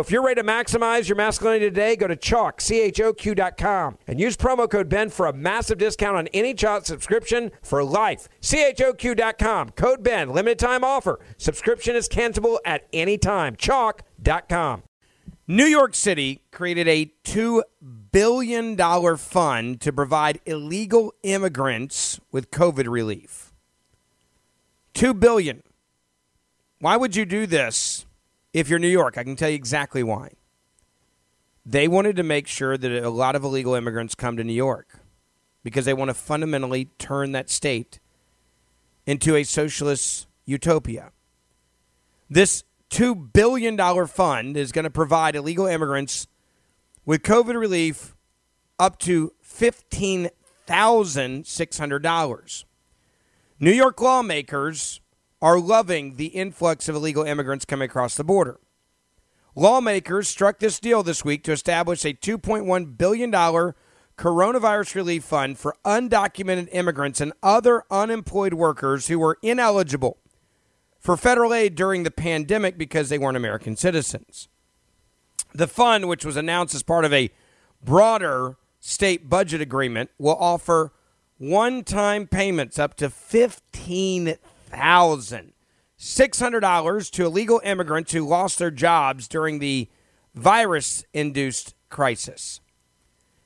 if you're ready to maximize your masculinity today, go to Choq, C-H-O-Q.com and use promo code Ben for a massive discount on any Choq subscription for life. C-H-O-Q.com, code Ben, limited time offer. Subscription is cancelable at any time. Choq.com. New York City created a $2 billion fund to provide illegal immigrants with COVID relief. 2 billion. Why would you do this if you're New York, I can tell you exactly why. They wanted to make sure that a lot of illegal immigrants come to New York because they want to fundamentally turn that state into a socialist utopia. This $2 billion fund is going to provide illegal immigrants with COVID relief up to $15,600. New York lawmakers are loving the influx of illegal immigrants coming across the border. Lawmakers struck this deal this week to establish a $2.1 billion coronavirus relief fund for undocumented immigrants and other unemployed workers who were ineligible for federal aid during the pandemic because they weren't American citizens. The fund, which was announced as part of a broader state budget agreement, will offer one time payments up to 15000 thousand six hundred dollars to illegal immigrants who lost their jobs during the virus-induced crisis.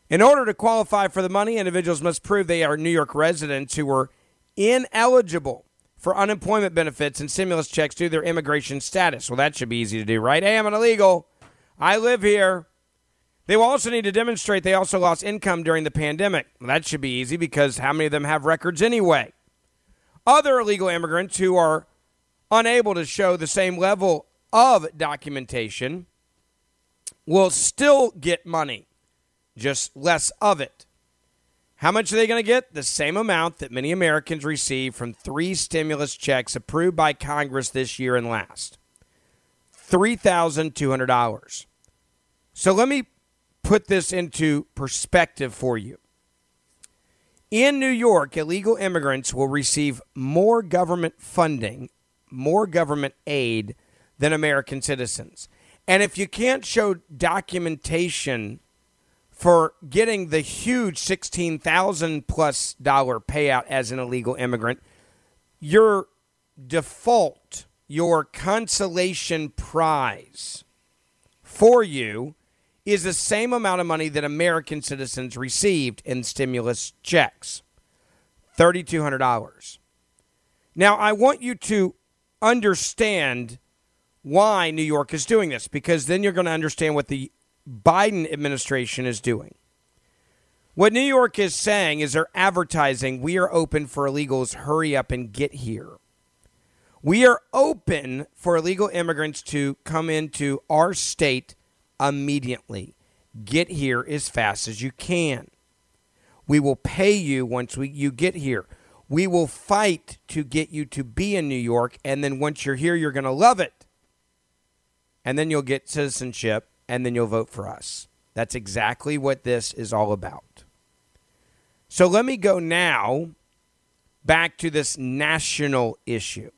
In order to qualify for the money, individuals must prove they are New York residents who were ineligible for unemployment benefits and stimulus checks due to their immigration status. Well, that should be easy to do, right? Hey, I'm an illegal. I live here. They will also need to demonstrate they also lost income during the pandemic. Well, that should be easy because how many of them have records anyway? Other illegal immigrants who are unable to show the same level of documentation will still get money, just less of it. How much are they going to get? The same amount that many Americans receive from three stimulus checks approved by Congress this year and last $3,200. So let me put this into perspective for you. In New York, illegal immigrants will receive more government funding, more government aid than American citizens. And if you can't show documentation for getting the huge 16,000 plus dollar payout as an illegal immigrant, you're default, your consolation prize for you is the same amount of money that American citizens received in stimulus checks $3,200. Now, I want you to understand why New York is doing this because then you're going to understand what the Biden administration is doing. What New York is saying is they're advertising we are open for illegals, hurry up and get here. We are open for illegal immigrants to come into our state immediately. Get here as fast as you can. We will pay you once we, you get here. We will fight to get you to be in New York, and then once you're here, you're going to love it. And then you'll get citizenship, and then you'll vote for us. That's exactly what this is all about. So let me go now back to this national issue.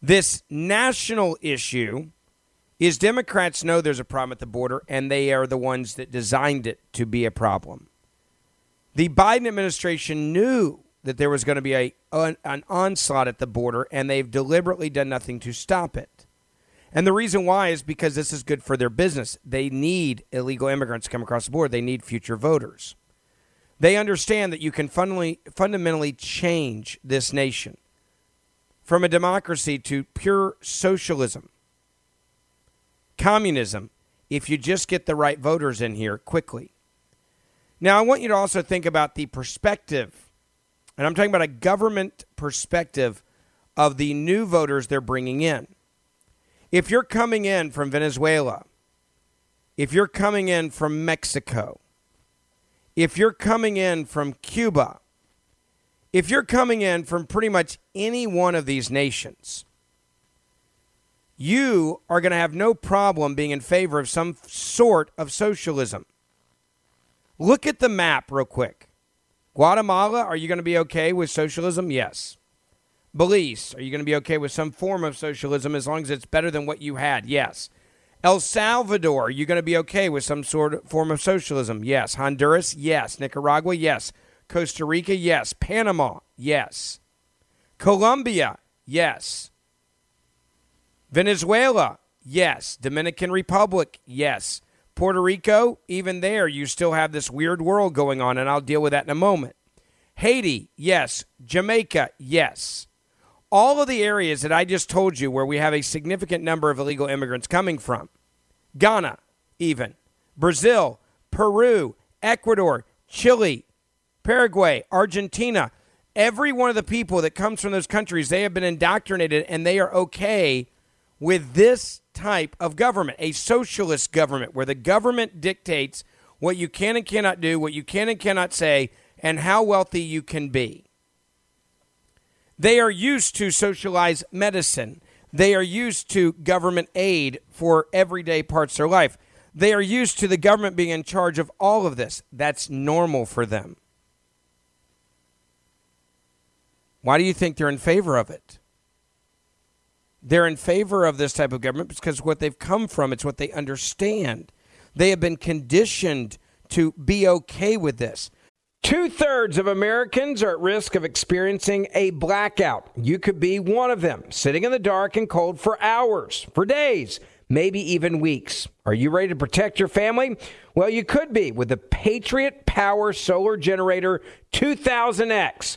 This national issue is Democrats know there's a problem at the border, and they are the ones that designed it to be a problem. The Biden administration knew that there was going to be a, an, an onslaught at the border, and they've deliberately done nothing to stop it. And the reason why is because this is good for their business. They need illegal immigrants to come across the border. They need future voters. They understand that you can fundamentally, fundamentally change this nation from a democracy to pure socialism, communism, if you just get the right voters in here quickly. Now, I want you to also think about the perspective, and I'm talking about a government perspective of the new voters they're bringing in. If you're coming in from Venezuela, if you're coming in from Mexico, if you're coming in from Cuba, if you're coming in from pretty much any one of these nations, you are going to have no problem being in favor of some sort of socialism. Look at the map real quick. Guatemala, are you going to be okay with socialism? Yes. Belize, are you going to be okay with some form of socialism as long as it's better than what you had? Yes. El Salvador, are you going to be okay with some sort of form of socialism? Yes. Honduras, yes. Nicaragua, yes. Costa Rica, yes. Panama, yes. Colombia, yes. Venezuela, yes. Dominican Republic, yes. Puerto Rico, even there, you still have this weird world going on, and I'll deal with that in a moment. Haiti, yes. Jamaica, yes. All of the areas that I just told you where we have a significant number of illegal immigrants coming from Ghana, even, Brazil, Peru, Ecuador, Chile, Paraguay, Argentina. Every one of the people that comes from those countries, they have been indoctrinated and they are okay with this type of government, a socialist government where the government dictates what you can and cannot do, what you can and cannot say, and how wealthy you can be. They are used to socialized medicine. They are used to government aid for everyday parts of their life. They are used to the government being in charge of all of this. That's normal for them. Why do you think they're in favor of it? They're in favor of this type of government because what they've come from, it's what they understand. They have been conditioned to be okay with this. Two thirds of Americans are at risk of experiencing a blackout. You could be one of them, sitting in the dark and cold for hours, for days, maybe even weeks. Are you ready to protect your family? Well, you could be with the Patriot Power Solar Generator 2000X.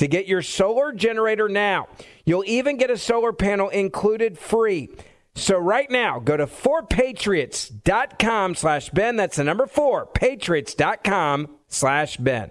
to get your solar generator now. You'll even get a solar panel included free. So right now, go to 4patriots.com slash Ben. That's the number 4, patriots.com slash Ben.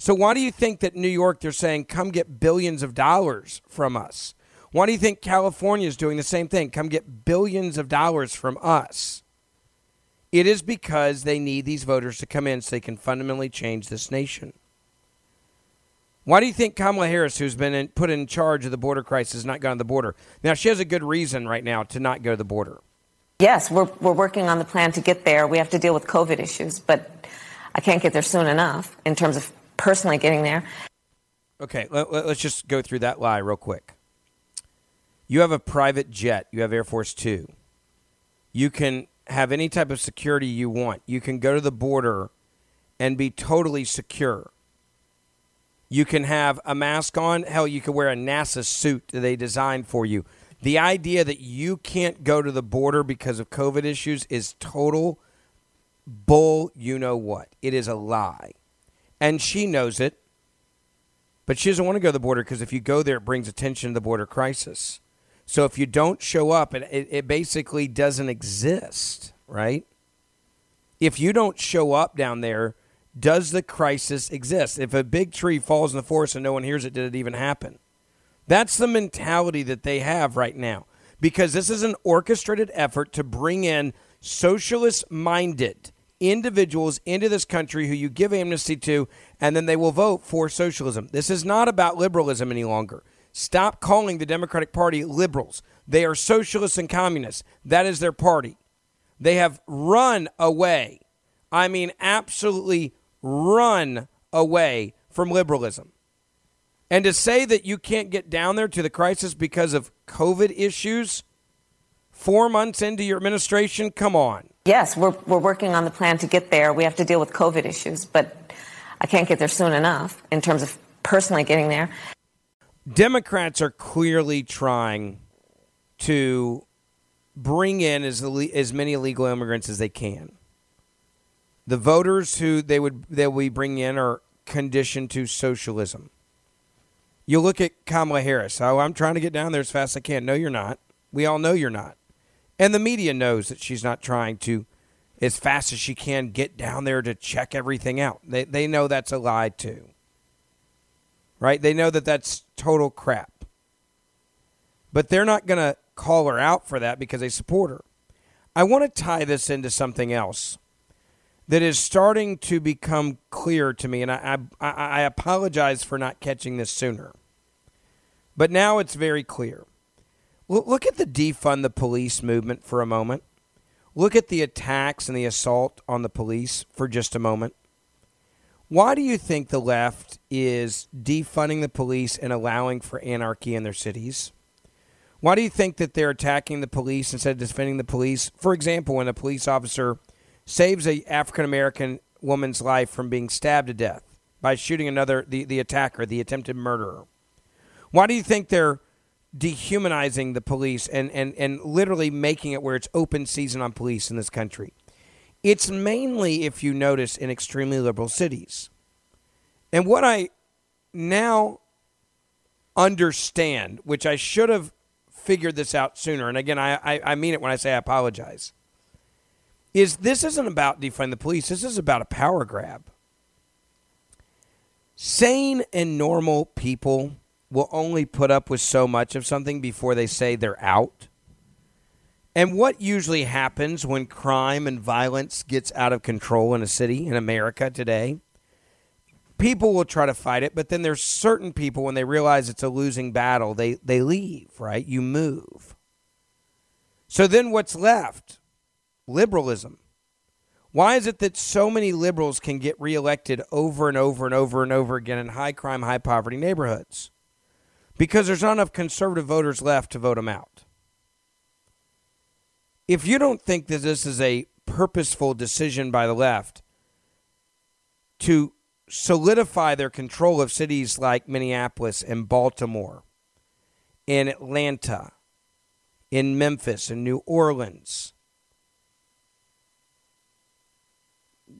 So why do you think that New York they're saying come get billions of dollars from us? Why do you think California is doing the same thing? Come get billions of dollars from us. It is because they need these voters to come in so they can fundamentally change this nation. Why do you think Kamala Harris, who's been in, put in charge of the border crisis, has not gone to the border? Now, she has a good reason right now to not go to the border. Yes, we're, we're working on the plan to get there. We have to deal with COVID issues, but I can't get there soon enough in terms of personally getting there. Okay, let, us just go through that lie real quick. You have a private jet, you have Air Force Two. You can have any type of security you want. You can go to the border and be totally secure. You can have a mask on. Hell, you can wear a NASA suit they designed for you. The idea that you can't go to the border because of COVID issues is total bull, you know what. It is a lie. And she knows it. But she doesn't want to go to the border because if you go there, it brings attention to the border crisis. So if you don't show up, it, it basically doesn't exist, right? If you don't show up down there, does the crisis exist? If a big tree falls in the forest and no one hears it, did it even happen? That's the mentality that they have right now because this is an orchestrated effort to bring in socialist minded individuals into this country who you give amnesty to, and then they will vote for socialism. This is not about liberalism any longer. Stop calling the Democratic Party liberals. They are socialists and communists. That is their party. They have run away. I mean, absolutely run away from liberalism. And to say that you can't get down there to the crisis because of COVID issues four months into your administration, come on. Yes, we're, we're working on the plan to get there. We have to deal with COVID issues, but I can't get there soon enough in terms of personally getting there. Democrats are clearly trying to bring in as, as many illegal immigrants as they can. The voters who they would that we bring in are conditioned to socialism. You look at Kamala Harris. Oh, I'm trying to get down there as fast as I can. No, you're not. We all know you're not. And the media knows that she's not trying to, as fast as she can, get down there to check everything out. They, they know that's a lie, too right? They know that that's total crap. But they're not going to call her out for that because they support her. I want to tie this into something else that is starting to become clear to me, and I, I, I apologize for not catching this sooner. But now it's very clear. Look at the defund the police movement for a moment. Look at the attacks and the assault on the police for just a moment. Why do you think the left is defunding the police and allowing for anarchy in their cities? Why do you think that they're attacking the police instead of defending the police? For example, when a police officer saves a African American woman's life from being stabbed to death by shooting another the, the attacker, the attempted murderer. Why do you think they're dehumanizing the police and, and, and literally making it where it's open season on police in this country. It's mainly, if you notice, in extremely liberal cities. And what I now understand, which I should have figured this out sooner, and again, I, I, I mean it when I say I apologize, is this isn't about defunding the police. This is about a power grab. Sane and normal people will only put up with so much of something before they say they're out. And what usually happens when crime and violence gets out of control in a city in America today? People will try to fight it, but then there's certain people when they realize it's a losing battle, they they leave, right? You move. So then what's left? Liberalism. Why is it that so many liberals can get reelected over and over and over and over again in high crime, high poverty neighborhoods? Because there's not enough conservative voters left to vote them out. If you don't think that this is a purposeful decision by the left to solidify their control of cities like Minneapolis and Baltimore, in Atlanta, in Memphis, in New Orleans,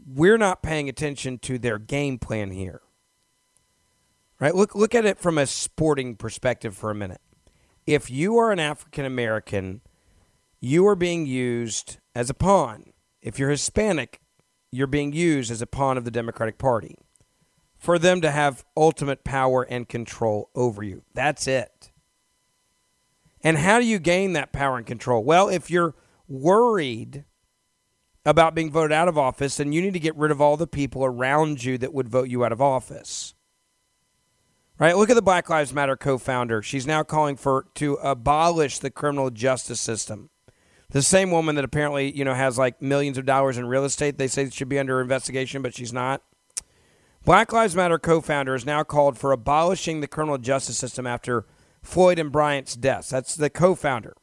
we're not paying attention to their game plan here. Right? Look look at it from a sporting perspective for a minute. If you are an African American, you are being used as a pawn. If you're Hispanic, you're being used as a pawn of the Democratic Party for them to have ultimate power and control over you. That's it. And how do you gain that power and control? Well, if you're worried about being voted out of office, then you need to get rid of all the people around you that would vote you out of office. Right? Look at the Black Lives Matter co-founder. She's now calling for to abolish the criminal justice system. The same woman that apparently, you know, has like millions of dollars in real estate, they say should be under investigation, but she's not. Black Lives Matter co-founder has now called for abolishing the criminal justice system after Floyd and Bryant's deaths. That's the co-founder.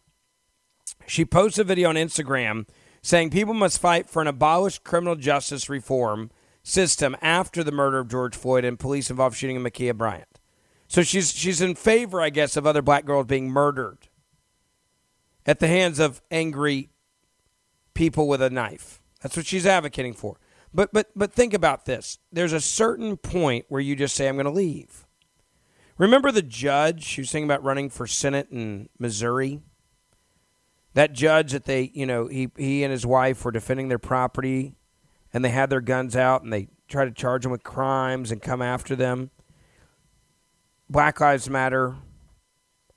She posted a video on Instagram saying people must fight for an abolished criminal justice reform system after the murder of George Floyd and police involved shooting of Ma'Khia Bryant. So she's she's in favor, I guess, of other black girls being murdered at the hands of angry people with a knife. That's what she's advocating for. But but but think about this. There's a certain point where you just say I'm going to leave. Remember the judge who's saying about running for Senate in Missouri? that judge that they, you know, he he and his wife were defending their property, and they had their guns out and they tried to charge them with crimes and come after them. Black Lives Matter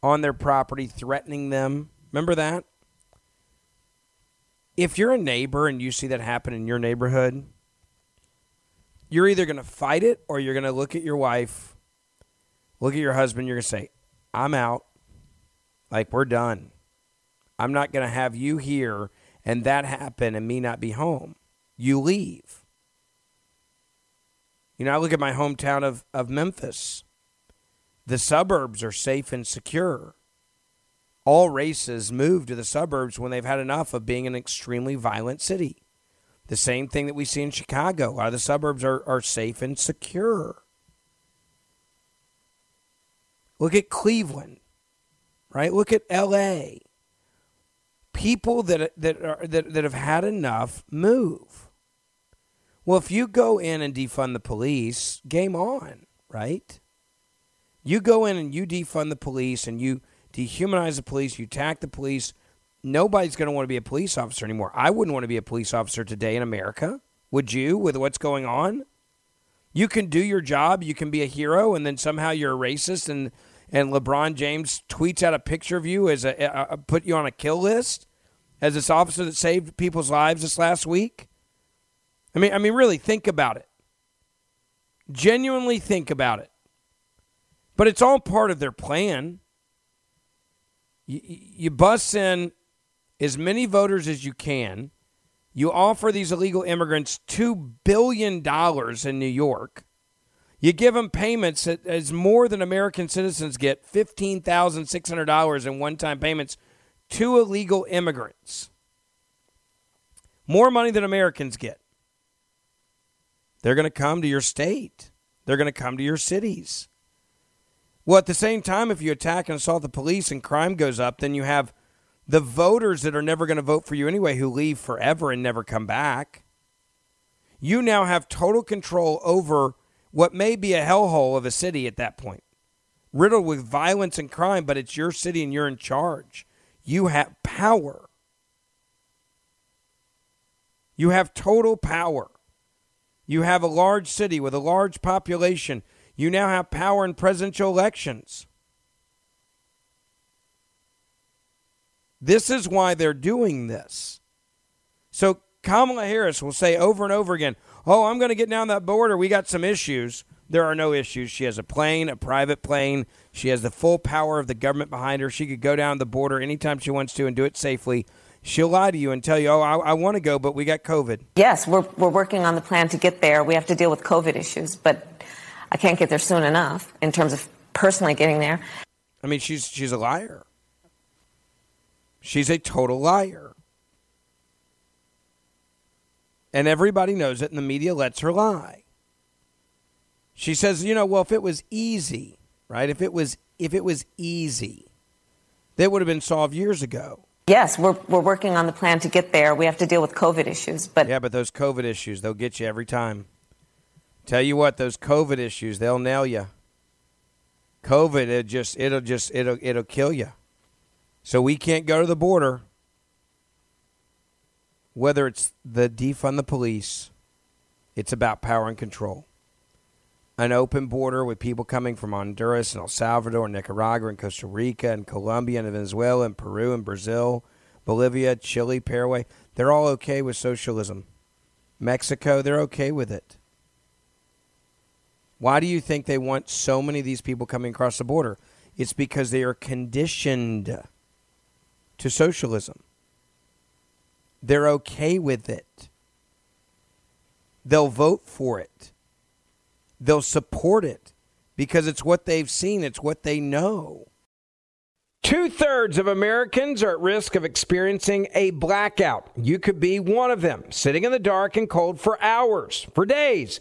on their property, threatening them. Remember that? If you're a neighbor and you see that happen in your neighborhood, you're either going to fight it or you're going to look at your wife, look at your husband, you're going to say, I'm out. Like, we're done. I'm not going to have you here and that happen and me not be home. You leave. You know, I look at my hometown of, of Memphis. The suburbs are safe and secure. All races move to the suburbs when they've had enough of being an extremely violent city. The same thing that we see in Chicago. A lot of the suburbs are, are safe and secure. Look at Cleveland, right? Look at LA people that that are that, that have had enough move. Well, if you go in and defund the police, game on, right? You go in and you defund the police and you dehumanize the police, you attack the police. Nobody's going to want to be a police officer anymore. I wouldn't want to be a police officer today in America. Would you, with what's going on? You can do your job, you can be a hero, and then somehow you're a racist, and and LeBron James tweets out a picture of you as a, a, a put you on a kill list as this officer that saved people's lives this last week? I mean, I mean, really think about it. Genuinely think about it. But it's all part of their plan. You, you bust in as many voters as you can. You offer these illegal immigrants $2 billion in New York. You give them payments as more than American citizens get $15,600 in one time payments to illegal immigrants. More money than Americans get. They're going to come to your state. They're going to come to your cities. Well, at the same time, if you attack and assault the police and crime goes up, then you have the voters that are never going to vote for you anyway who leave forever and never come back. You now have total control over what may be a hellhole of a city at that point, riddled with violence and crime, but it's your city and you're in charge. You have power. You have total power. You have a large city with a large population. You now have power in presidential elections. This is why they're doing this. So Kamala Harris will say over and over again, Oh, I'm going to get down that border. We got some issues. There are no issues. She has a plane, a private plane. She has the full power of the government behind her. She could go down the border anytime she wants to and do it safely. She'll lie to you and tell you, oh, I, I want to go, but we got COVID. Yes, we're, we're working on the plan to get there. We have to deal with COVID issues, but I can't get there soon enough in terms of personally getting there. I mean, she's, she's a liar. She's a total liar. And everybody knows it, and the media lets her lie. She says, you know, well, if it was easy, right? If it was if it was easy, that would have been solved years ago. Yes, we're we're working on the plan to get there. We have to deal with COVID issues, but Yeah, but those COVID issues, they'll get you every time. Tell you what, those COVID issues, they'll nail you. COVID, it just it'll just it'll it'll kill you. So we can't go to the border. Whether it's the defund the police, it's about power and control. An open border with people coming from Honduras and El Salvador, and Nicaragua, and Costa Rica, and Colombia, and Venezuela, and Peru, and Brazil, Bolivia, Chile, Paraguay. They're all okay with socialism. Mexico, they're okay with it. Why do you think they want so many of these people coming across the border? It's because they are conditioned to socialism. They're okay with it. They'll vote for it. They'll support it because it's what they've seen, it's what they know. Two thirds of Americans are at risk of experiencing a blackout. You could be one of them, sitting in the dark and cold for hours, for days,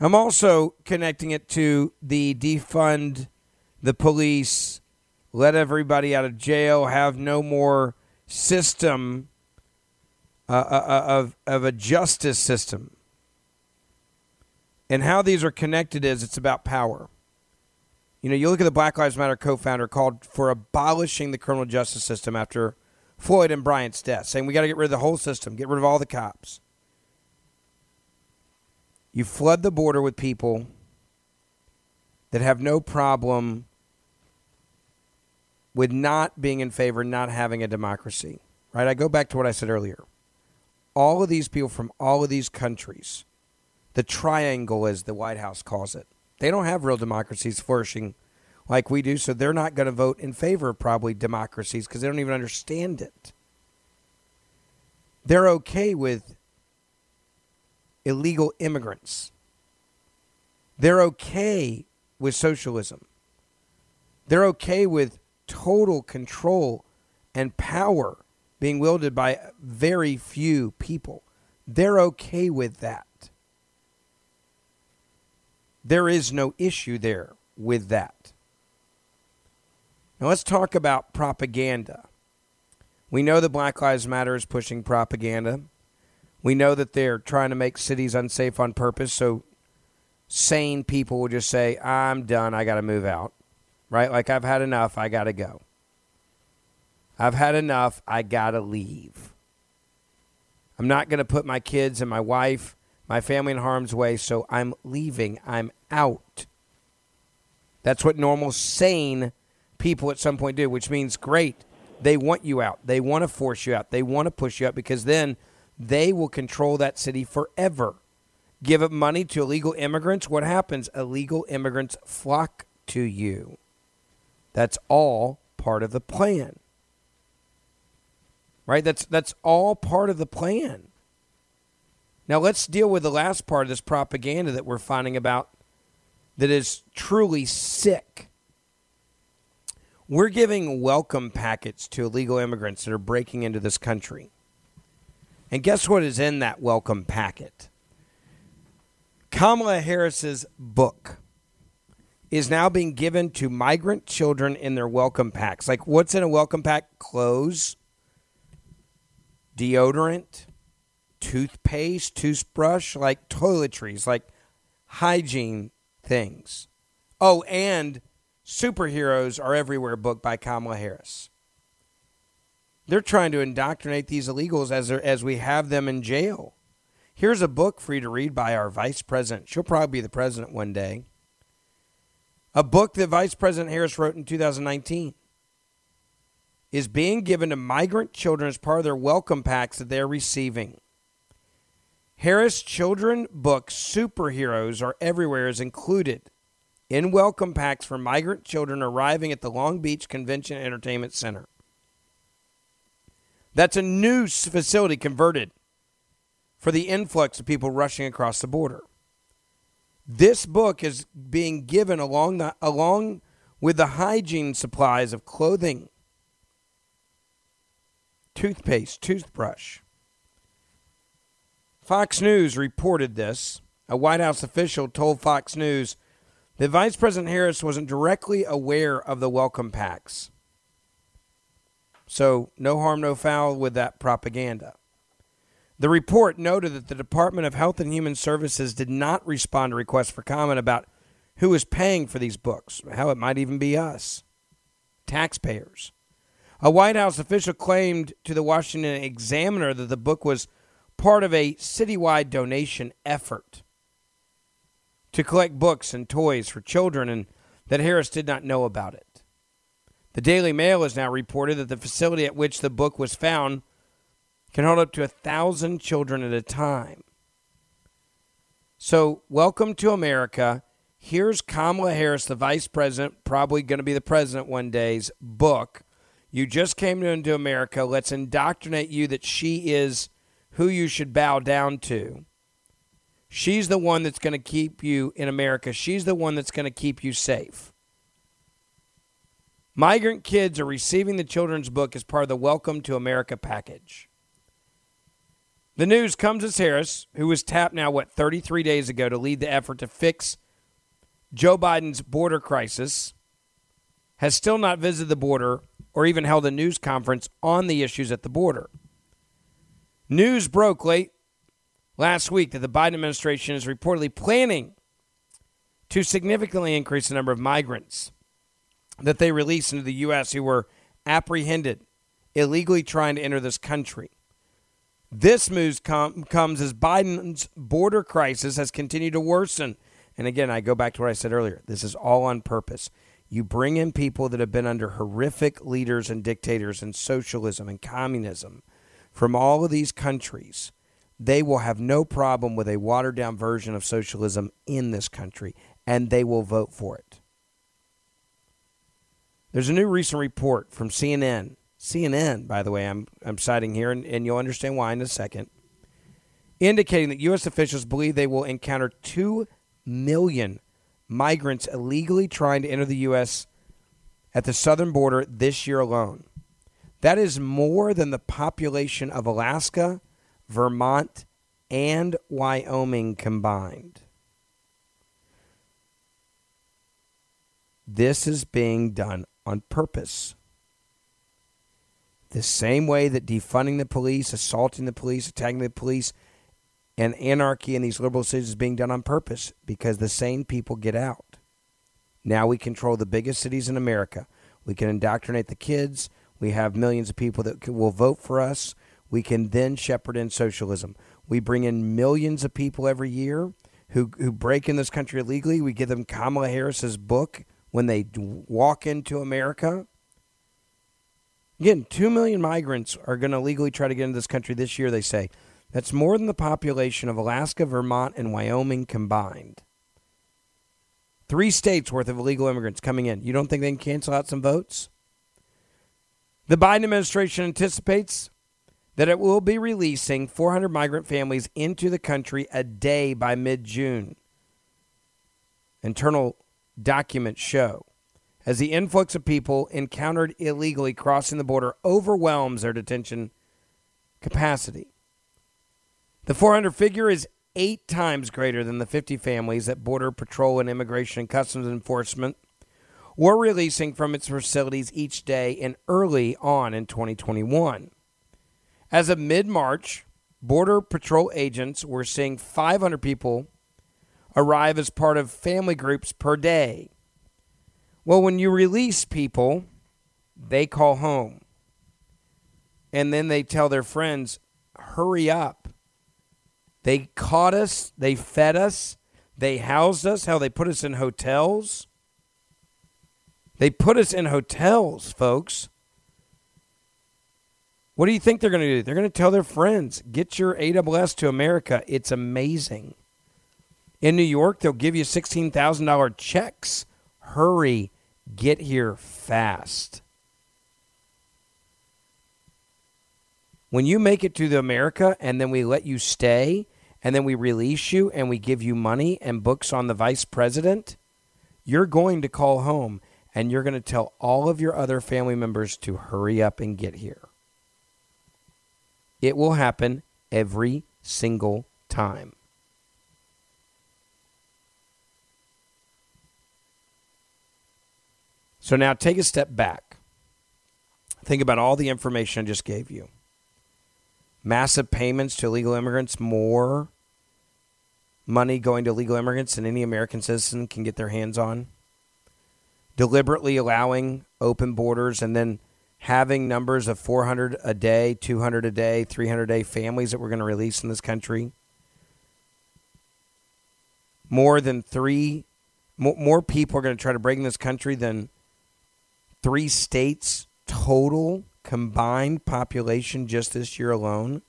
I'm also connecting it to the defund the police, let everybody out of jail, have no more system uh, uh, uh, of, of a justice system. And how these are connected is it's about power. You know, you look at the Black Lives Matter co founder called for abolishing the criminal justice system after Floyd and Bryant's death, saying we got to get rid of the whole system, get rid of all the cops. You flood the border with people that have no problem with not being in favor, not having a democracy. Right? I go back to what I said earlier. All of these people from all of these countries, the triangle, as the White House calls it, they don't have real democracies flourishing like we do, so they're not going to vote in favor of probably democracies because they don't even understand it. They're okay with illegal immigrants. They're okay with socialism. They're okay with total control and power being wielded by very few people. They're okay with that. There is no issue there with that. Now let's talk about propaganda. We know that Black Lives Matter is pushing propaganda. We know that they're trying to make cities unsafe on purpose, so sane people will just say, I'm done, I got to move out. Right? Like, I've had enough, I got to go. I've had enough, I got to leave. I'm not going to put my kids and my wife, my family in harm's way, so I'm leaving, I'm out. That's what normal, sane people at some point do, which means great. They want you out. They want to force you out. They want to push you out because then they will control that city forever. Give up money to illegal immigrants. What happens? Illegal immigrants flock to you. That's all part of the plan. Right? That's that's all part of the plan. Now let's deal with the last part of this propaganda that we're finding about that is truly sick. We're giving welcome packets to illegal immigrants that are breaking into this country. And guess what is in that welcome packet? Kamala Harris's book is now being given to migrant children in their welcome packs. Like, what's in a welcome pack? Clothes, deodorant, toothpaste, toothbrush, like toiletries, like hygiene things. Oh, and Superheroes Are Everywhere book by Kamala Harris. They're trying to indoctrinate these illegals as, as we have them in jail. Here's a book for you to read by our vice president. She'll probably be the president one day. A book that Vice President Harris wrote in 2019 is being given to migrant children as part of their welcome packs that they're receiving. Harris children book Superheroes Are Everywhere is included in welcome packs for migrant children arriving at the Long Beach Convention Entertainment Center. That's a new facility converted for the influx of people rushing across the border. This book is being given along the, along with the hygiene supplies of clothing, toothpaste, toothbrush. Fox News reported this. A White House official told Fox News that Vice President Harris wasn't directly aware of the welcome packs. So, no harm, no foul with that propaganda. The report noted that the Department of Health and Human Services did not respond to requests for comment about who is paying for these books, how it might even be us, taxpayers. A White House official claimed to the Washington Examiner that the book was part of a citywide donation effort to collect books and toys for children and that Harris did not know about it. The Daily Mail has now reported that the facility at which the book was found can hold up to a thousand children at a time. So, welcome to America. Here's Kamala Harris, the vice president, probably going to be the president one day's book. You just came into America. Let's indoctrinate you that she is who you should bow down to. She's the one that's going to keep you in America. She's the one that's going to keep you safe. Migrant kids are receiving the children's book as part of the Welcome to America package. The news comes as Harris, who was tapped now, what, 33 days ago to lead the effort to fix Joe Biden's border crisis, has still not visited the border or even held a news conference on the issues at the border. News broke late last week that the Biden administration is reportedly planning to significantly increase the number of migrants that they release into the U.S. who were apprehended illegally trying to enter this country. This move com- comes as Biden's border crisis has continued to worsen. And again, I go back to what I said earlier. This is all on purpose. You bring in people that have been under horrific leaders and dictators and socialism and communism from all of these countries. They will have no problem with a watered down version of socialism in this country, and they will vote for it. There's a new recent report from CNN. CNN, by the way, I'm, I'm citing here, and, and you'll understand why in a second, indicating that U.S. officials believe they will encounter 2 million migrants illegally trying to enter the U.S. at the southern border this year alone. That is more than the population of Alaska, Vermont, and Wyoming combined. This is being done on purpose. The same way that defunding the police, assaulting the police, attacking the police, and anarchy in these liberal cities is being done on purpose because the sane people get out. Now we control the biggest cities in America. We can indoctrinate the kids. We have millions of people that will vote for us. We can then shepherd in socialism. We bring in millions of people every year who, who break in this country illegally. We give them Kamala Harris's book when they walk into America. Again, 2 million migrants are going to legally try to get into this country this year, they say. That's more than the population of Alaska, Vermont, and Wyoming combined. Three states worth of illegal immigrants coming in. You don't think they can cancel out some votes? The Biden administration anticipates that it will be releasing 400 migrant families into the country a day by mid June. Internal documents show as the influx of people encountered illegally crossing the border overwhelms their detention capacity. The 400 figure is eight times greater than the 50 families that Border Patrol and Immigration and Customs Enforcement were releasing from its facilities each day and early on in 2021. As of mid March, Border Patrol agents were seeing 500 people arrive as part of family groups per day. Well, when you release people, they call home. And then they tell their friends, hurry up. They caught us, they fed us, they housed us, how they put us in hotels. They put us in hotels, folks. What do you think they're going to do? They're going to tell their friends, get your AWS to America. It's amazing. In New York, they'll give you $16,000 checks. Hurry, get here fast. When you make it to the America and then we let you stay and then we release you and we give you money and books on the vice president, you're going to call home and you're going to tell all of your other family members to hurry up and get here. It will happen every single time. So now take a step back. Think about all the information I just gave you. Massive payments to illegal immigrants, more money going to illegal immigrants than any American citizen can get their hands on. Deliberately allowing open borders and then having numbers of 400 a day, 200 a day, 300 a day families that we're going to release in this country. More than three, more, more people are going to try to break in this country than three states total combined population just this year alone?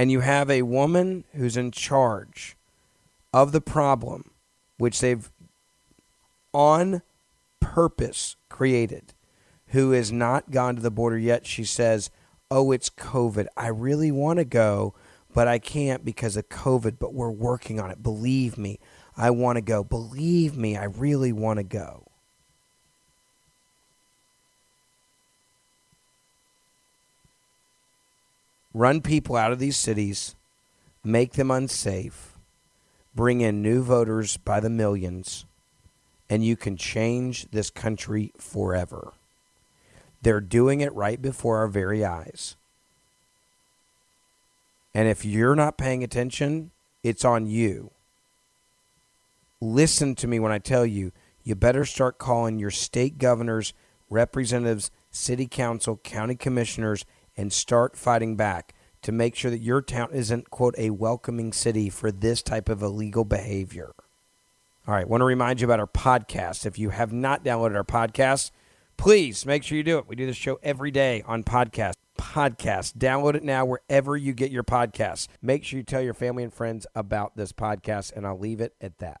and you have a woman who's in charge of the problem, which they've on purpose created, who has not gone to the border yet, she says, Oh, it's COVID. I really want to go, but I can't because of COVID, but we're working on it. Believe me, I want to go. Believe me, I really want to go. Run people out of these cities, make them unsafe, bring in new voters by the millions, and you can change this country forever. They're doing it right before our very eyes. And if you're not paying attention, it's on you. Listen to me when I tell you, you better start calling your state governors, representatives, city council, county commissioners, and start fighting back to make sure that your town isn't, quote, a welcoming city for this type of illegal behavior. All right, want to remind you about our podcast. If you have not downloaded our podcast, please make sure you do it. We do this show every day on podcast. Podcast. Download it now wherever you get your podcasts. Make sure you tell your family and friends about this podcast, and I'll leave it at that.